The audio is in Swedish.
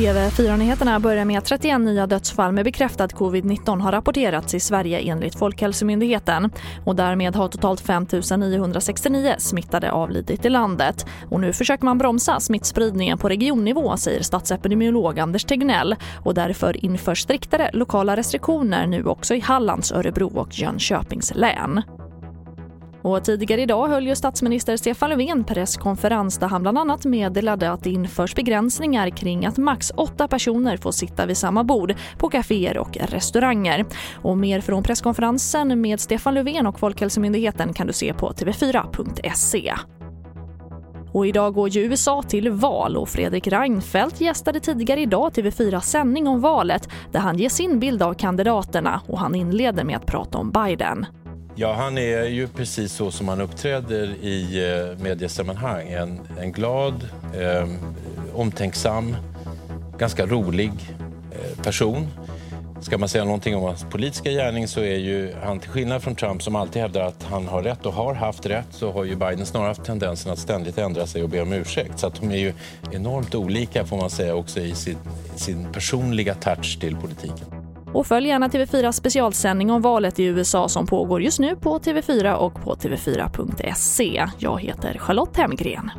TV4-nyheterna börjar med att 31 nya dödsfall med bekräftad covid-19 har rapporterats i Sverige enligt Folkhälsomyndigheten. Och därmed har totalt 5 969 smittade avlidit i landet. Och nu försöker man bromsa smittspridningen på regionnivå, säger statsepidemiolog Anders Tegnell. Och därför införs striktare lokala restriktioner nu också i Hallands, Örebro och Jönköpings län. Och tidigare idag höll ju statsminister Stefan Löfven presskonferens där han bland annat meddelade att det införs begränsningar kring att max åtta personer får sitta vid samma bord på kaféer och restauranger. Och mer från presskonferensen med Stefan Löfven och Folkhälsomyndigheten kan du se på tv4.se. Och idag går ju USA till val och Fredrik Reinfeldt gästade tidigare idag TV4 sändning om valet där han ger sin bild av kandidaterna och han inleder med att prata om Biden. Ja, han är ju precis så som han uppträder i eh, mediesammanhang. En, en glad, eh, omtänksam, ganska rolig eh, person. Ska man säga någonting om hans politiska gärning så är ju han till skillnad från Trump som alltid hävdar att han har rätt och har haft rätt så har ju Biden snarare haft tendensen att ständigt ändra sig och be om ursäkt. Så att de är ju enormt olika får man säga också i sin, sin personliga touch till politiken. Och följ gärna TV4 specialsändning om valet i USA som pågår just nu på TV4 och på tv4.se. Jag heter Charlotte Hemgren.